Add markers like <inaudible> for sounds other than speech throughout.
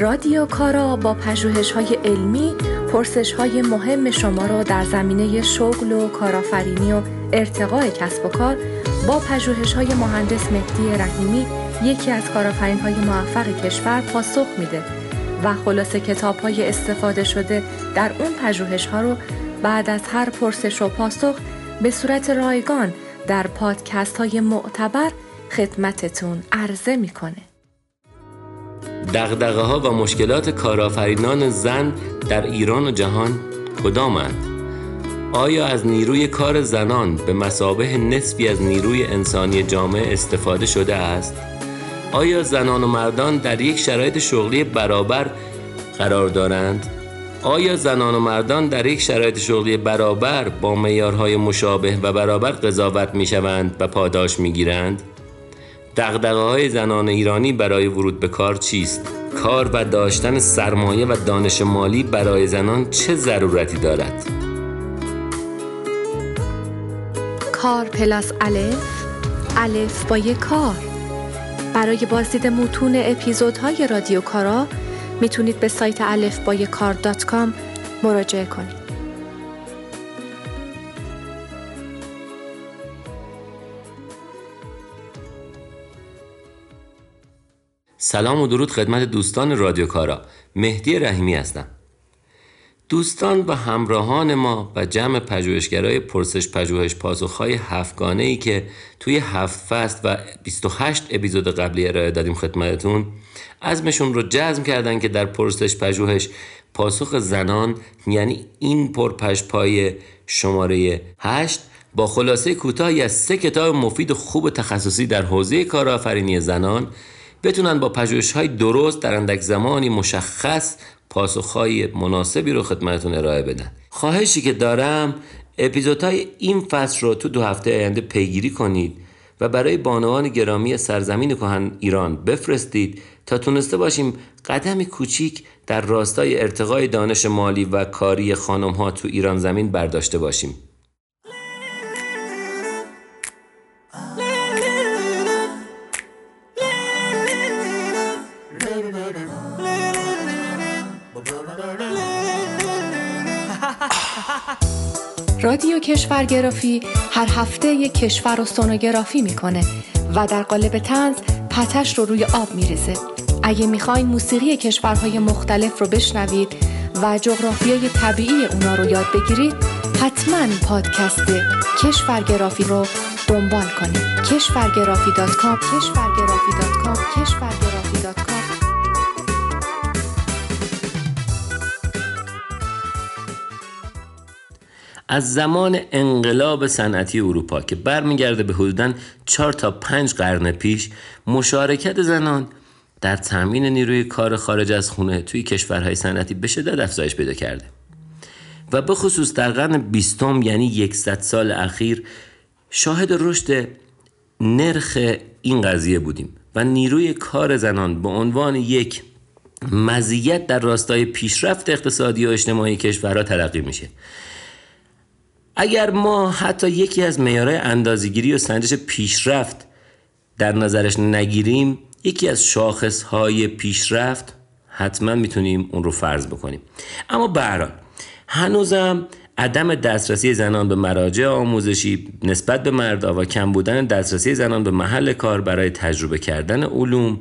رادیو کارا با پژوهش های علمی پرسش های مهم شما را در زمینه شغل و کارآفرینی و ارتقاء کسب و کار با پژوهش های مهندس مهدی رحیمی یکی از کارآفرین های موفق کشور پاسخ میده و خلاصه کتاب های استفاده شده در اون پژوهش ها رو بعد از هر پرسش و پاسخ به صورت رایگان در پادکست های معتبر خدمتتون عرضه می‌کنه. دغدغه ها و مشکلات کارآفرینان زن در ایران و جهان کدامند؟ آیا از نیروی کار زنان به مسابه نصفی از نیروی انسانی جامعه استفاده شده است؟ آیا زنان و مردان در یک شرایط شغلی برابر قرار دارند؟ آیا زنان و مردان در یک شرایط شغلی برابر با معیارهای مشابه و برابر قضاوت می شوند و پاداش می گیرند؟ دغدغه های زنان ایرانی برای ورود به کار چیست؟ کار و داشتن سرمایه و دانش مالی برای زنان چه ضرورتی دارد؟ کار پلاس الف الف با یک کار برای بازدید متون اپیزودهای رادیو کارا می‌تونید به سایت الف با کار dot com مراجعه کنید. سلام و درود خدمت دوستان رادیو کارا. مهدی رحیمی هستم. دوستان و همراهان ما و جمع پژوهشگرای پرسش پژوهش پاسخهای هفتگانه ای که توی هفت فصل و 28 اپیزود قبلی ارائه دادیم خدمتتون عزمشون رو جزم کردن که در پرسش پژوهش پاسخ زنان یعنی این پای شماره 8 با خلاصه کوتاهی از سه کتاب مفید و خوب تخصصی در حوزه کارآفرینی زنان بتونن با پژوهش های درست در اندک زمانی مشخص پاسخهای مناسبی رو خدمتتون ارائه بدن. خواهشی که دارم اپیزودهای این فصل رو تو دو هفته آینده پیگیری کنید و برای بانوان گرامی سرزمین کهن ایران بفرستید تا تونسته باشیم قدمی کوچیک در راستای ارتقای دانش مالی و کاری خانم ها تو ایران زمین برداشته باشیم. <laughs> رادیو کشورگرافی هر هفته یک کشور رو سونوگرافی می‌کنه و در قالب طنز پتش رو روی آب میریزه. اگه می‌خواین موسیقی کشورهای مختلف رو بشنوید و جغرافیای طبیعی اونا رو یاد بگیرید حتما پادکست کشورگرافی رو دنبال کنید. کشورگرافی dot com کشورگرافی dot com کشورگرافی dot com. از زمان انقلاب صنعتی اروپا که برمیگرده به حدوداً 4 تا 5 قرن پیش مشارکت زنان در تامین نیروی کار خارج از خونه توی کشورهای صنعتی به شدت افزایش پیدا کرده. و به خصوص در قرن بیستم یعنی 100 سال اخیر شاهد رشد نرخ این قضیه بودیم و نیروی کار زنان به عنوان یک مزیت در راستای پیشرفت اقتصادی و اجتماعی کشورها تلقی میشه. اگر ما حتی یکی از معیارهای اندازهگیری و سنجش پیشرفت در نظرش نگیریم یکی از شاخص های پیشرفت حتما می‌تونیم اون رو فرض بکنیم. اما برحال هنوزم عدم دسترسی زنان به مراجع آموزشی نسبت به مردا و کم بودن دسترسی زنان به محل کار برای تجربه کردن علوم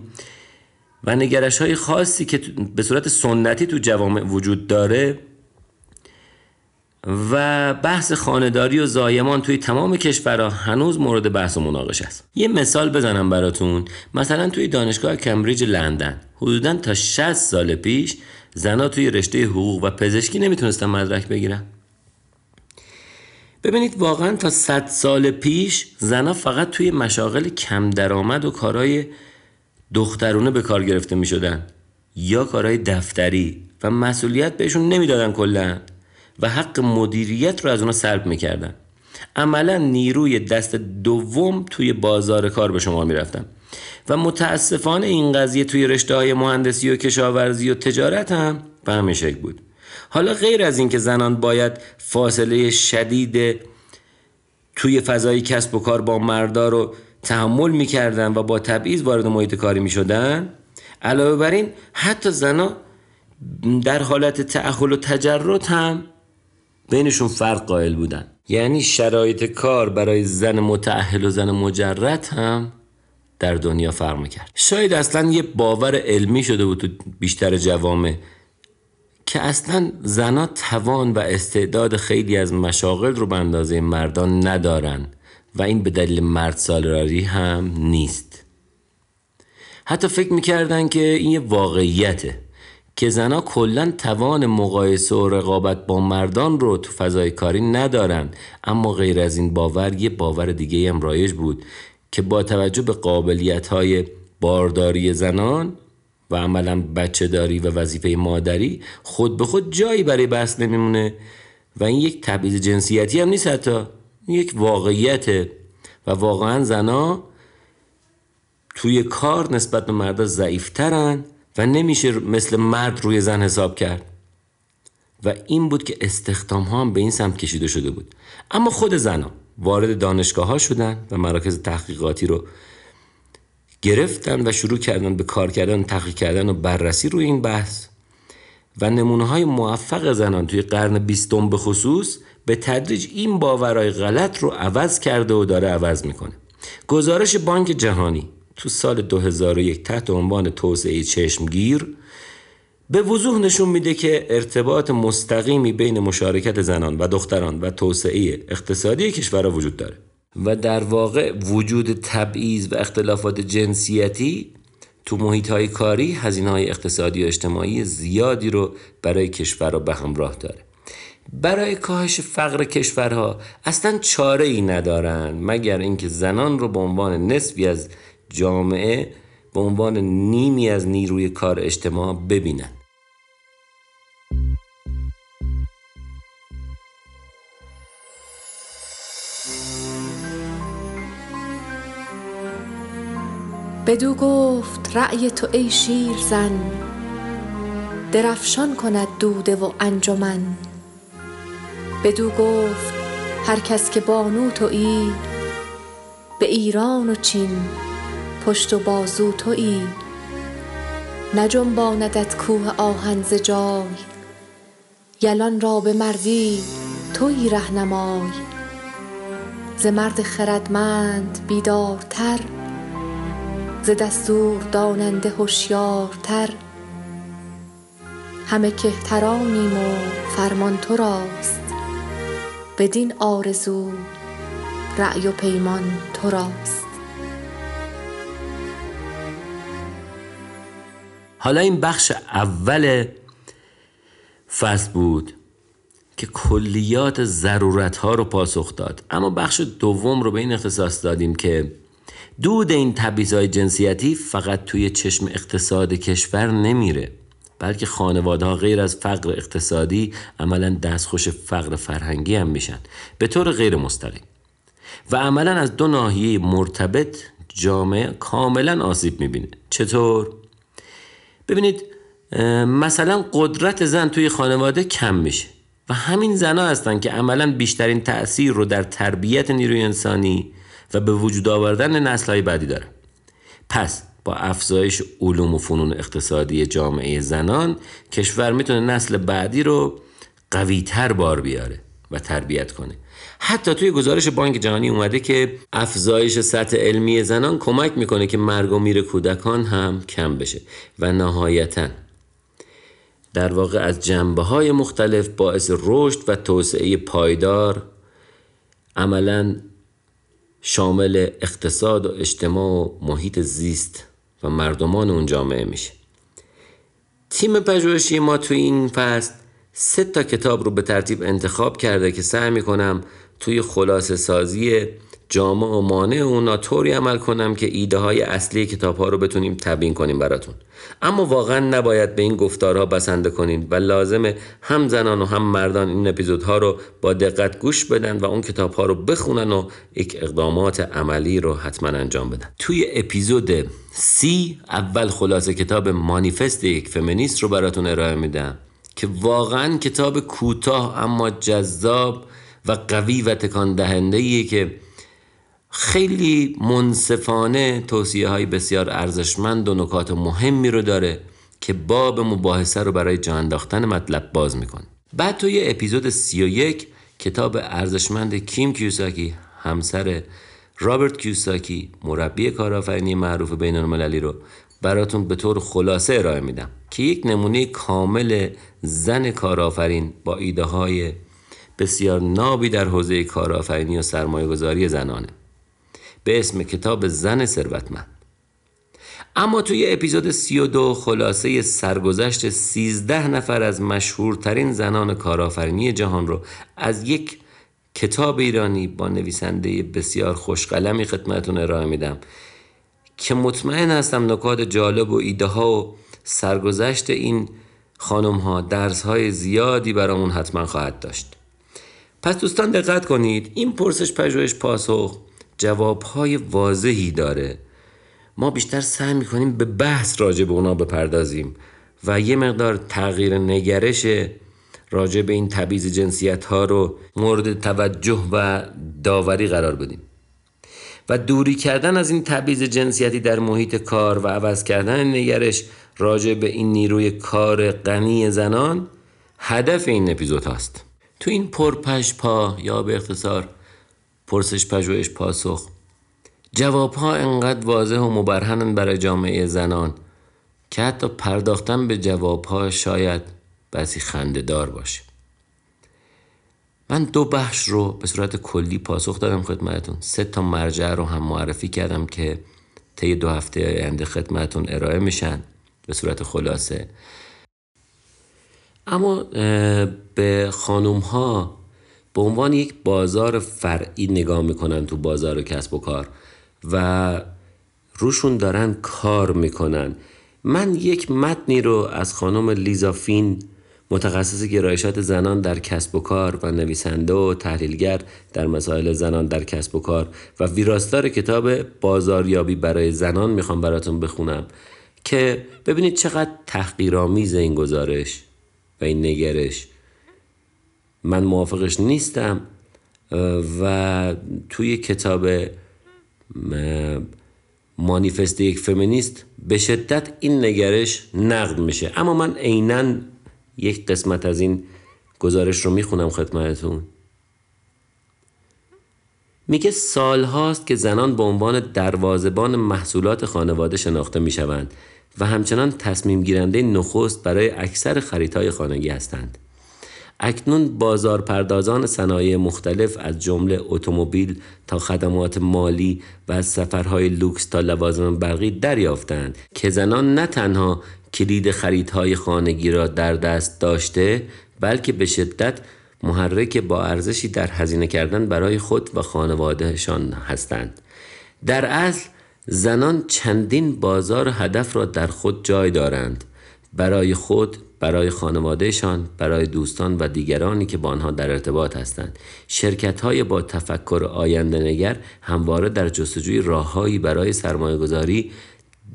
و نگرش های خاصی که به صورت سنتی تو جوامع وجود داره و بحث خانداری و زایمان توی تمام کشورها هنوز مورد بحث و مناقشه است. یه مثال بزنم براتون. مثلا توی دانشگاه کمبریج لندن حدودا تا 60 سال پیش زنها توی رشته حقوق و پزشکی نمی‌تونستن مدرک بگیرن. ببینید واقعا تا 100 سال پیش زنها فقط توی مشاغل کم درآمد و کارهای دخترونه به کار گرفته می یا کارهای دفتری و مسئولیت بهشون نمی‌دادن کلا. و حق مدیریت رو از اونا سلب می‌کردن. عملا نیروی دست دوم توی بازار کار به شما می‌رفتن. و متاسفانه این قضیه توی رشته های مهندسی و کشاورزی و تجارت هم به همین شکل بود. حالا غیر از اینکه زنان باید فاصله شدید توی فضای کسب و کار با مردا رو تحمل می‌کردن و با تبعیض وارد محیط کاری می‌شدن علاوه بر این حتی زنا در حالت تعهل و تجرد هم بینشون فرق قائل بودن. یعنی شرایط کار برای زن متعهل و زن مجرد هم در دنیا فرق می‌کرد. شاید اصلا یه باور علمی شده بود تو بیشتر جوامع که اصلا زنها توان و استعداد خیلی از مشاغل رو به اندازه مردان ندارن و این به دلیل مرد سالاری هم نیست. حتی فکر می‌کردن که این یه واقعیته. که زنها کلا توان مقایسه و رقابت با مردان رو تو فضای کاری ندارن. اما غیر از این باور یه باور دیگه هم رایج بود که با توجه به قابلیت های بارداری زنان و عملا بچه داری و وظیفه مادری خود به خود جایی برای بحث نمیمونه و این یک تبعیض جنسیتی هم نیست حتی. یک واقعیته و واقعا زنا توی کار نسبت به مردا ضعیفترن. و نمیشه مثل مرد روی زن حساب کرد. و این بود که استخدام ها هم به این سمت کشیده شده بود. اما خود زنا وارد دانشگاه ها شدن و مراکز تحقیقاتی رو گرفتن و شروع کردن به کار کردن تحقیق کردن و بررسی روی این بحث. و نمونه های موفق زنان توی قرن بیستم به خصوص به تدریج این باورهای غلط رو عوض کرده و داره عوض می‌کنه. گزارش بانک جهانی تو سال 2001 تحت عنوان توسعه چشمگیر به وضوح نشون میده که ارتباط مستقیمی بین مشارکت زنان و دختران و توسعه اقتصادی کشورها وجود داره. و در واقع وجود تبعیض و اختلافات جنسیتی تو محیط های کاری هزینه های اقتصادی و اجتماعی زیادی رو برای کشورها به همراه داره. برای کاهش فقر کشورها اصلا چاره ای ندارن مگر اینکه زنان رو به عنوان نصفی از جامعه به عنوان نیمی از نیروی کار اجتماع ببینن. بدو گفت رأی تو ای شیر زن درفشان کند دوده و انجمن. بدو گفت هر کس که بانو تویی به ایران و چین پشت و بازو تویی نجنباندت کوه آهن ز جای. یلان را به مردی تویی رهنمای. ز مرد خردمند بیدارتر ز دستور داننده هوشیارتر. همه کهترانیم و فرمان تو راست بدین آرزو رأی و پیمان تو راست. حالا این بخش اول فصل بود که کلیات ضرورت ها رو پاسخ داد. اما بخش دوم رو به این اختصاص دادیم که دود این های جنسیتی فقط توی چشم اقتصاد کشور نمیره بلکه خانواده ها غیر از فقر اقتصادی عملا دستخوش فقر فرهنگی هم میشن. به طور غیر مستقیم. و عملا از دو ناحیه مرتبط جامعه کاملا آسیب می‌بینه. چطور؟ ببینید مثلا قدرت زن توی خانواده کم میشه و همین زنها هستن که عملا بیشترین تأثیر رو در تربیت نیروی انسانی و به وجود آوردن های بعدی داره پس با افزایش علوم و فنون اقتصادی جامعه زنان کشور می‌تونه نسل بعدی رو قویتر بار بیاره و تربیت کنه. حتی توی گزارش بانک جهانی اومده که افزایش سطح علمی زنان کمک می‌کنه که مرگ و میر کودکان هم کم بشه. و نهایتا در واقع از جنبه های مختلف باعث رشد و توسعه پایدار عملا شامل اقتصاد و اجتماع و محیط زیست و مردمان اون جامعه میشه. تیم پژوهشی ما توی این فصل سه تا کتاب رو به ترتیب انتخاب کرده که سعی می‌کنم توی خلاصه سازی جامع و مانع اونا طوری عمل کنم که ایده های اصلی کتاب ها رو بتونیم تبیین کنیم براتون. اما واقعا نباید به این گفتارها بسنده کنین و لازمه هم زنان و هم مردان این اپیزودها رو با دقت گوش بدن و اون کتاب ها رو بخونن و یک اقدامات عملی رو حتما انجام بدن. توی اپیزود سی اول خلاصه کتاب مانیفست یک فمینیست رو براتون ارائه میدم که واقعا کتاب کوتاه اما جذاب و قوی و تکان دهنده که خیلی منصفانه توصیه های بسیار ارزشمند و نکات مهمی رو داره که باب مباحثه رو برای جا انداختن مطلب باز می‌کنه. بعد توی اپیزود 31 کتاب ارزشمند کیم کیوساکی همسر رابرت کیوساکی مربی کارآفرینی معروف بین المللی رو براتون به طور خلاصه ارائه میدم که یک نمونه کامل زن کارآفرین با ایده های بسیار نابی در حوزه کارآفرینی و سرمایه گذاری زنانه. به اسم کتاب زن ثروتمند. اما توی اپیزود 32 خلاصه سرگذشت 13 نفر از مشهورترین زنان کارآفرینی جهان رو از یک کتاب ایرانی با نویسنده بسیار خوشقلمی خدمتون ارائه میدم که مطمئن هستم نکات جالب و ایده ها و سرگذشت این خانم ها درس های زیادی برامون حتما خواهد داشت. پس دوستان دقت کنید این پرسش پژوهش پاسخ جواب های واضحی داره. ما بیشتر سعی می‌کنیم به بحث راجع به اونا بپردازیم و یه مقدار تغییر نگرش راجع به این تبعیض جنسیت ها رو مورد توجه و داوری قرار بدیم. و دوری کردن از این تبعیض جنسیتی در محیط کار و عوض کردن نگرش راجع به این نیروی کار غنی زنان هدف این اپیزود هاست تو این پرپش پا یا به اختصار پرسش پژوهش پاسخ. جواب ها انقدر واضح و مبرهنن برای جامعه زنان که حتی پرداختن به جواب ها شاید بعضی خنده دار باشه. من دو بخش رو به صورت کلی پاسخ دادم خدمتون سه تا مرجع رو هم معرفی کردم که طی دو هفته آینده خدمتون ارائه میشن. به صورت خلاصه. اما به خانوم ها به عنوان یک بازار فرعی نگاه می‌کنن تو بازار کسب و کار و روشون دارن کار می‌کنن. من یک متنی رو از خانم لیزافین متخصص گرایشات زنان در کسب و کار و نویسنده و تحلیلگر در مسائل زنان در کسب و کار و ویراستار کتاب بازاریابی برای زنان می‌خوام براتون بخونم که ببینید چقدر تحقیرآمیز این گزارش. و این نگرش. من موافقش نیستم و توی کتاب مانیفست یک فمینیست به شدت این نگرش نقد میشه. اما من عینا یک قسمت از این گزارش رو می‌خونم خدمتتون. میگه سال هاست که زنان به عنوان دروازبان محصولات خانواده شناخته می‌شوند. و همچنان تصمیم گیرنده نخست برای اکثر خریدهای خانگی هستند. اکنون بازارپردازان صنایع مختلف از جمله اتومبیل تا خدمات مالی و سفرهای لوکس تا لوازم برقی دریافتند که زنان نه تنها کلید خریدهای خانگی را در دست داشته بلکه به شدت محرک با ارزشی در هزینه کردن برای خود و خانوادهشان هستند در اصل زنان چندین بازار هدف را در خود جای دارند. برای خود برای خانوادهشان برای دوستان و دیگرانی که با آنها در ارتباط هستند. شرکت های با تفکر آینده نگر همواره در جستجوی راههایی برای سرمایه گذاری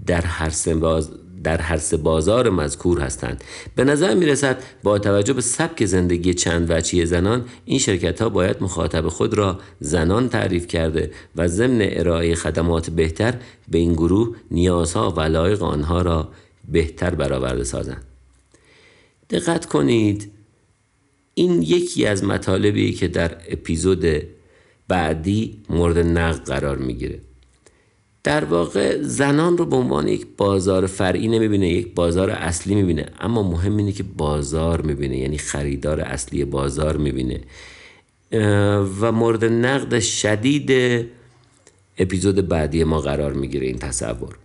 در هر در هر سه بازار مذکور هستند. به نظر می رسد با توجه به سبک زندگی چند وچی زنان این شرکت ها باید مخاطب خود را زنان تعریف کرده و ضمن ارائه خدمات بهتر به این گروه نیازها و لایق آنها را بهتر برآورده سازند. دقت کنید این یکی از مطالبی که در اپیزود بعدی مورد نقد قرار می‌گیره. در واقع زنان رو به عنوان یک بازار فرعی نمی‌بینه یک بازار اصلی می‌بینه. اما مهم اینه که بازار می‌بینه یعنی خریدار اصلی بازار می‌بینه. و مورد نقد شدید اپیزود بعدی ما قرار می‌گیره این تصور.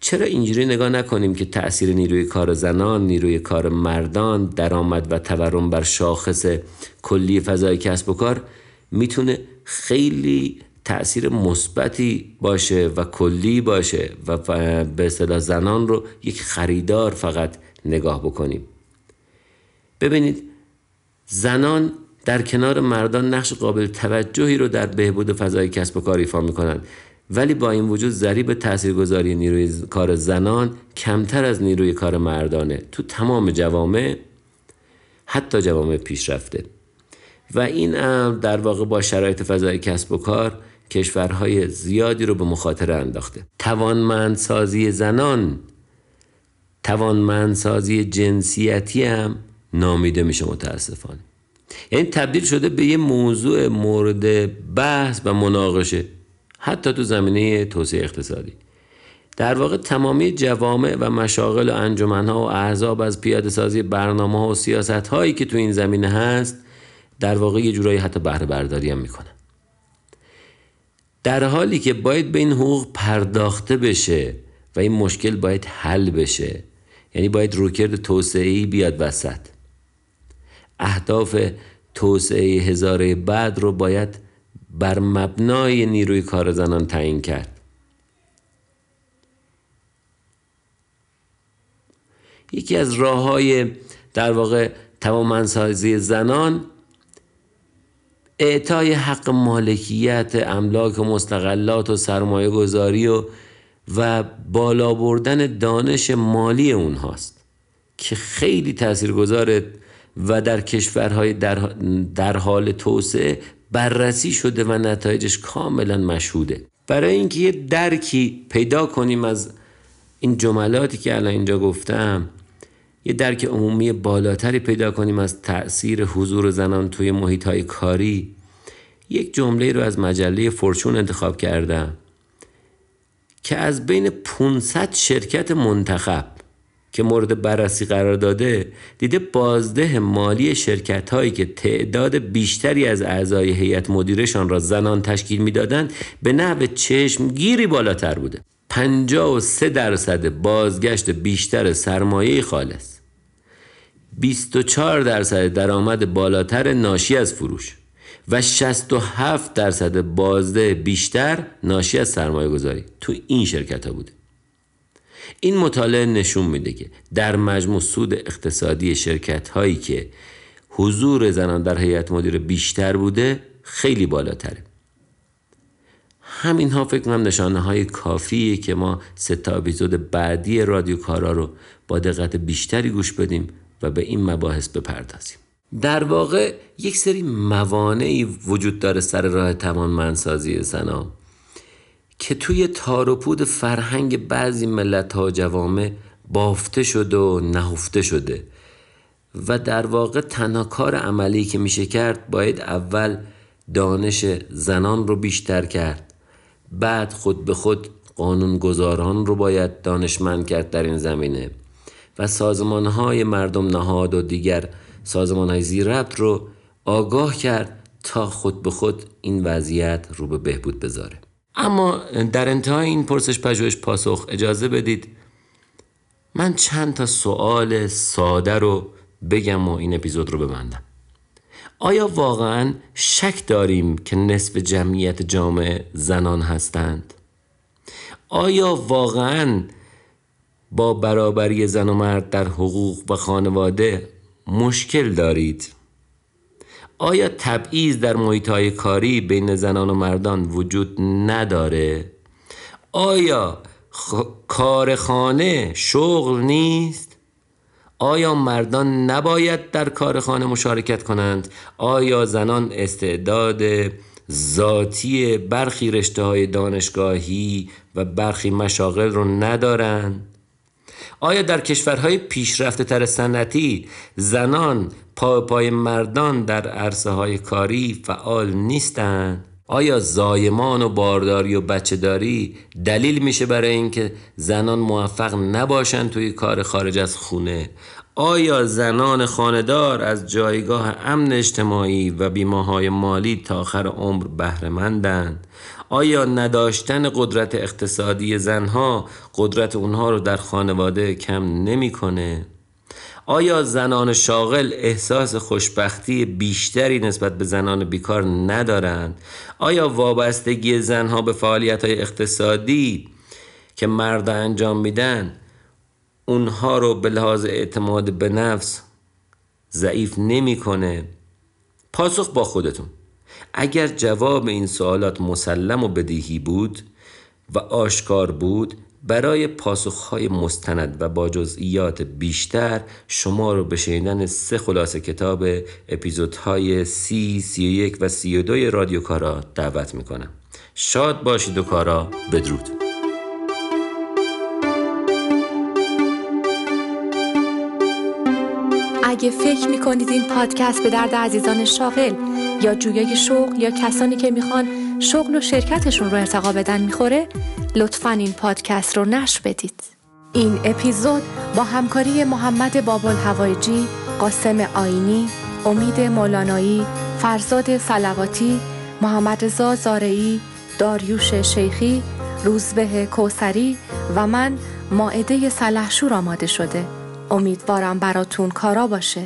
چرا اینجوری نگاه نکنیم که تأثیر نیروی کار زنان، نیروی کار مردان، درآمد و تورم بر شاخص کلی فضای کسب و کار می‌تونه خیلی تأثیر مثبتی باشه و کلی باشه و به اصطلاح زنان رو یک خریدار فقط نگاه بکنیم. ببینید زنان در کنار مردان نقش قابل توجهی رو در بهبود فضای کسب و کار ایفا می‌کنند ولی با این وجود ضریب تاثیرگذاری نیروی کار زنان کمتر از نیروی کار مردانه. تو تمام جوامع حتی جوامع پیشرفته. و این در واقع با شرایط فضای کسب و کار کشورهای زیادی رو به مخاطره انداخته. توانمندسازی زنان توانمندسازی جنسیتی هم نامیده میشه متاسفانه. یعنی تبدیل شده به یه موضوع مورد بحث و مناقشه حتی تو زمینه توسعه اقتصادی. در واقع تمامی جوامع و مشاغل و انجمنها و احزاب از پیاده سازی برنامه ها و سیاست هایی که تو این زمینه هست در واقع یه جورایی حتی بهره برداری هم می‌کنن. در حالی که باید به این حقوق پرداخته بشه و این مشکل باید حل بشه یعنی باید روکرد توسعه بیاد وسط. اهداف توسعه هزاره بعد رو باید بر مبنای نیروی کار زنان تعیین کرد. یکی از راه های در واقع توامنسازی زنان اعطای حق مالکیت املاک مستقلات و سرمایه گذاری و و بالا بردن دانش مالی اونهاست که خیلی تاثیرگذاره و در کشورهای در, در حال توسعه بررسی شده و نتایجش کاملا مشهوده. برای اینکه یه درکی پیدا کنیم از این جملاتی که الان اینجا گفتم یه درک عمومی بالاتری پیدا کنیم از تأثیر حضور زنان توی محیط های کاری. یک جمله رو از مجله فورچون انتخاب کردم که از بین 500 شرکت منتخب که مورد بررسی قرار داده دیده بازده مالی شرکت هایی که تعداد بیشتری از اعضای هیئت مدیرشان را زنان تشکیل می‌دادند به نحو چشمگیری بالاتر بوده. 53 درصد بازگشت بیشتر سرمایه خالص. 24 درصد درآمد بالاتر ناشی از فروش و 67 درصد بازده بیشتر ناشی از سرمایه گذاری تو این شرکت ها بوده. این مطالعه نشون میده که در مجموع سود اقتصادی شرکت هایی که حضور زنان در هیئت مدیره بیشتر بوده خیلی بالاتره. همین ها فکر کنم نشانه های کافیه که ما سه تا اپیزود بعدی رادیو کارا رو با دقت بیشتری گوش بدیم و به این مباحث بپردازیم. در واقع یک سری موانعی وجود داره سر راه توانمندسازی زنان که توی تار و فرهنگ بعضی ملت ها جوامع بافته شده و نهفته شده و در واقع تنها کار عملی که میشه کرد باید اول دانش زنان رو بیشتر کرد. بعد خود به خود قانونگذاران رو باید دانشمند کرد در این زمینه و سازمان های مردم نهاد و دیگر سازمان های زیر رو آگاه کرد تا خود به خود این وضعیت رو به بهبود بذاره. اما در انتهای این پرسش پژوهش پاسخ اجازه بدید. من چند تا سوال ساده رو بگم و این اپیزود رو ببندم. آیا واقعا شک داریم که نصف جمعیت جامعه زنان هستند؟ آیا واقعا با برابری زن و مرد در حقوق و خانواده مشکل دارید؟ آیا تبعیض در محیط های کاری بین زنان و مردان وجود نداره؟ آیا خ... کارخانه شغل نیست؟ آیا مردان نباید در کارخانه مشارکت کنند؟ آیا زنان استعداد ذاتی برخی رشته های دانشگاهی و برخی مشاغل رو ندارند؟ آیا در کشورهای پیشرفته تر سنتی زنان پا پای مردان در عرصه های کاری فعال نیستند؟ آیا زایمان و بارداری و بچهداری دلیل میشه برای اینکه زنان موفق نباشند توی کار خارج از خونه آیا زنان خاندار از جایگاه امن اجتماعی و بیماهای مالی تا آخر عمر بهرهمندند آیا نداشتن قدرت اقتصادی زنها قدرت اونها رو در خانواده کم نمی‌کنه؟ آیا زنان شاغل احساس خوشبختی بیشتری نسبت به زنان بیکار ندارند؟ آیا وابستگی زنها به فعالیت های اقتصادی که مرد انجام میدن اونها رو به لحاظ اعتماد به نفس ضعیف نمی‌کنه؟ پاسخ با خودتون اگر جواب این سوالات مسلم و بدیهی بود و آشکار بود برای پاسخهای مستند و با جزئیات بیشتر شما رو به شنیدن سه خلاصه کتاب اپیزودهای سی، سی و یک و سی و دوی رادیو کارا دعوت می‌کنم. شاد باشید و کارا بدرود. اگه فکر می‌کنید این پادکست به درد عزیزان شاغل یا جویای شغل یا کسانی که می‌خوان شغل و شرکتشون رو ارتقا بدن می‌خوره لطفا این پادکست رو نشر بدید این اپیزود با همکاری محمد بابل هوایجی، قاسم آینی، امید مولانایی، فرزاد سلواتی، محمد رضا زارعی، داریوش شیخی، روزبه کوسری و من ماعده سلحشور آماده شده. امیدوارم براتون کارا باشه.